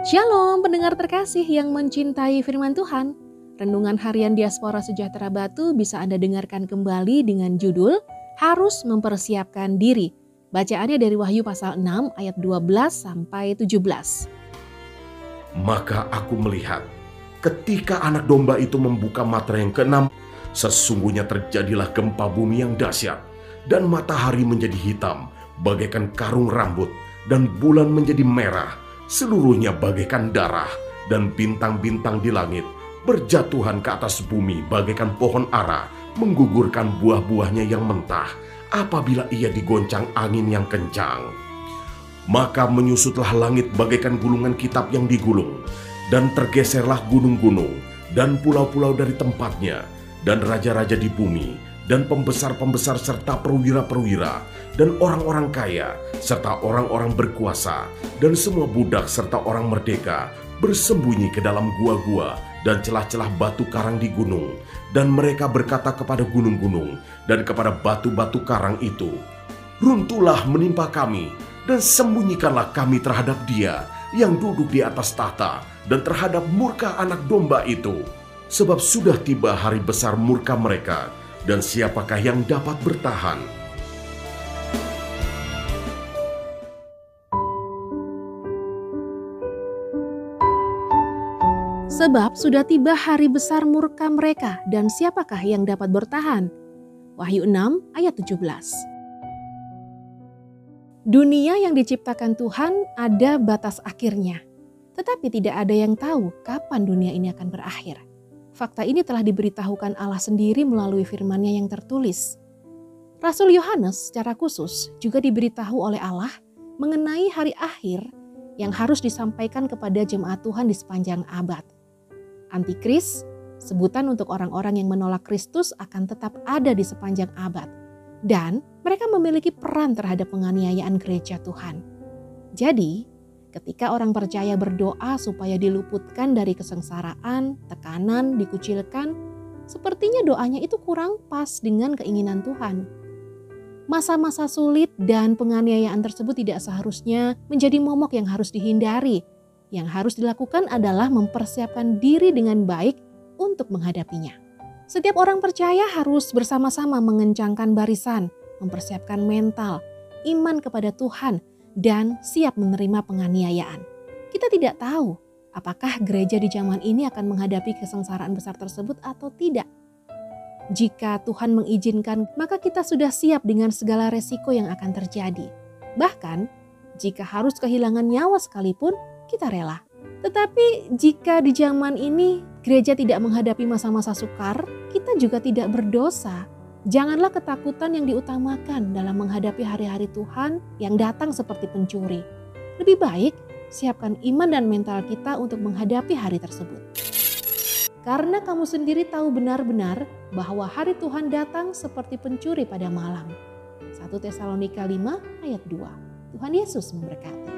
Shalom pendengar terkasih yang mencintai firman Tuhan. Renungan harian Diaspora Sejahtera Batu bisa Anda dengarkan kembali dengan judul Harus Mempersiapkan Diri. Bacaannya dari Wahyu pasal 6 ayat 12 sampai 17. Maka aku melihat ketika anak domba itu membuka matra yang keenam, sesungguhnya terjadilah gempa bumi yang dahsyat dan matahari menjadi hitam bagaikan karung rambut dan bulan menjadi merah seluruhnya bagaikan darah dan bintang-bintang di langit berjatuhan ke atas bumi bagaikan pohon ara menggugurkan buah-buahnya yang mentah apabila ia digoncang angin yang kencang. Maka menyusutlah langit bagaikan gulungan kitab yang digulung, dan tergeserlah gunung-gunung dan pulau-pulau dari tempatnya, dan raja-raja di bumi, dan pembesar-pembesar serta perwira-perwira, dan orang-orang kaya, serta orang-orang berkuasa, dan semua budak serta orang merdeka bersembunyi ke dalam gua-gua dan celah-celah batu karang di gunung. Dan mereka berkata kepada gunung-gunung dan kepada batu-batu karang itu, Runtuhlah menimpa kami, dan sembunyikanlah kami terhadap dia yang duduk di atas tahta dan terhadap murka anak domba itu. Sebab sudah tiba hari besar murka mereka, dan siapakah yang dapat bertahan? Sebab sudah tiba hari besar murka mereka dan siapakah yang dapat bertahan? Wahyu 6 ayat 17. Dunia yang diciptakan Tuhan ada batas akhirnya. Tetapi tidak ada yang tahu kapan dunia ini akan berakhir. Fakta ini telah diberitahukan Allah sendiri melalui firman-Nya yang tertulis. Rasul Yohanes secara khusus juga diberitahu oleh Allah mengenai hari akhir yang harus disampaikan kepada jemaat Tuhan di sepanjang abad. Antikris, sebutan untuk orang-orang yang menolak Kristus akan tetap ada di sepanjang abad. Dan mereka memiliki peran terhadap penganiayaan gereja Tuhan. Jadi, Ketika orang percaya berdoa supaya diluputkan dari kesengsaraan, tekanan, dikucilkan, sepertinya doanya itu kurang pas dengan keinginan Tuhan. Masa-masa sulit dan penganiayaan tersebut tidak seharusnya menjadi momok yang harus dihindari. Yang harus dilakukan adalah mempersiapkan diri dengan baik untuk menghadapinya. Setiap orang percaya harus bersama-sama mengencangkan barisan, mempersiapkan mental, iman kepada Tuhan, dan siap menerima penganiayaan. Kita tidak tahu apakah gereja di zaman ini akan menghadapi kesengsaraan besar tersebut atau tidak. Jika Tuhan mengizinkan, maka kita sudah siap dengan segala resiko yang akan terjadi. Bahkan, jika harus kehilangan nyawa sekalipun, kita rela. Tetapi jika di zaman ini gereja tidak menghadapi masa-masa sukar, kita juga tidak berdosa Janganlah ketakutan yang diutamakan dalam menghadapi hari-hari Tuhan yang datang seperti pencuri. Lebih baik siapkan iman dan mental kita untuk menghadapi hari tersebut. Karena kamu sendiri tahu benar-benar bahwa hari Tuhan datang seperti pencuri pada malam. 1 Tesalonika 5 ayat 2. Tuhan Yesus memberkati.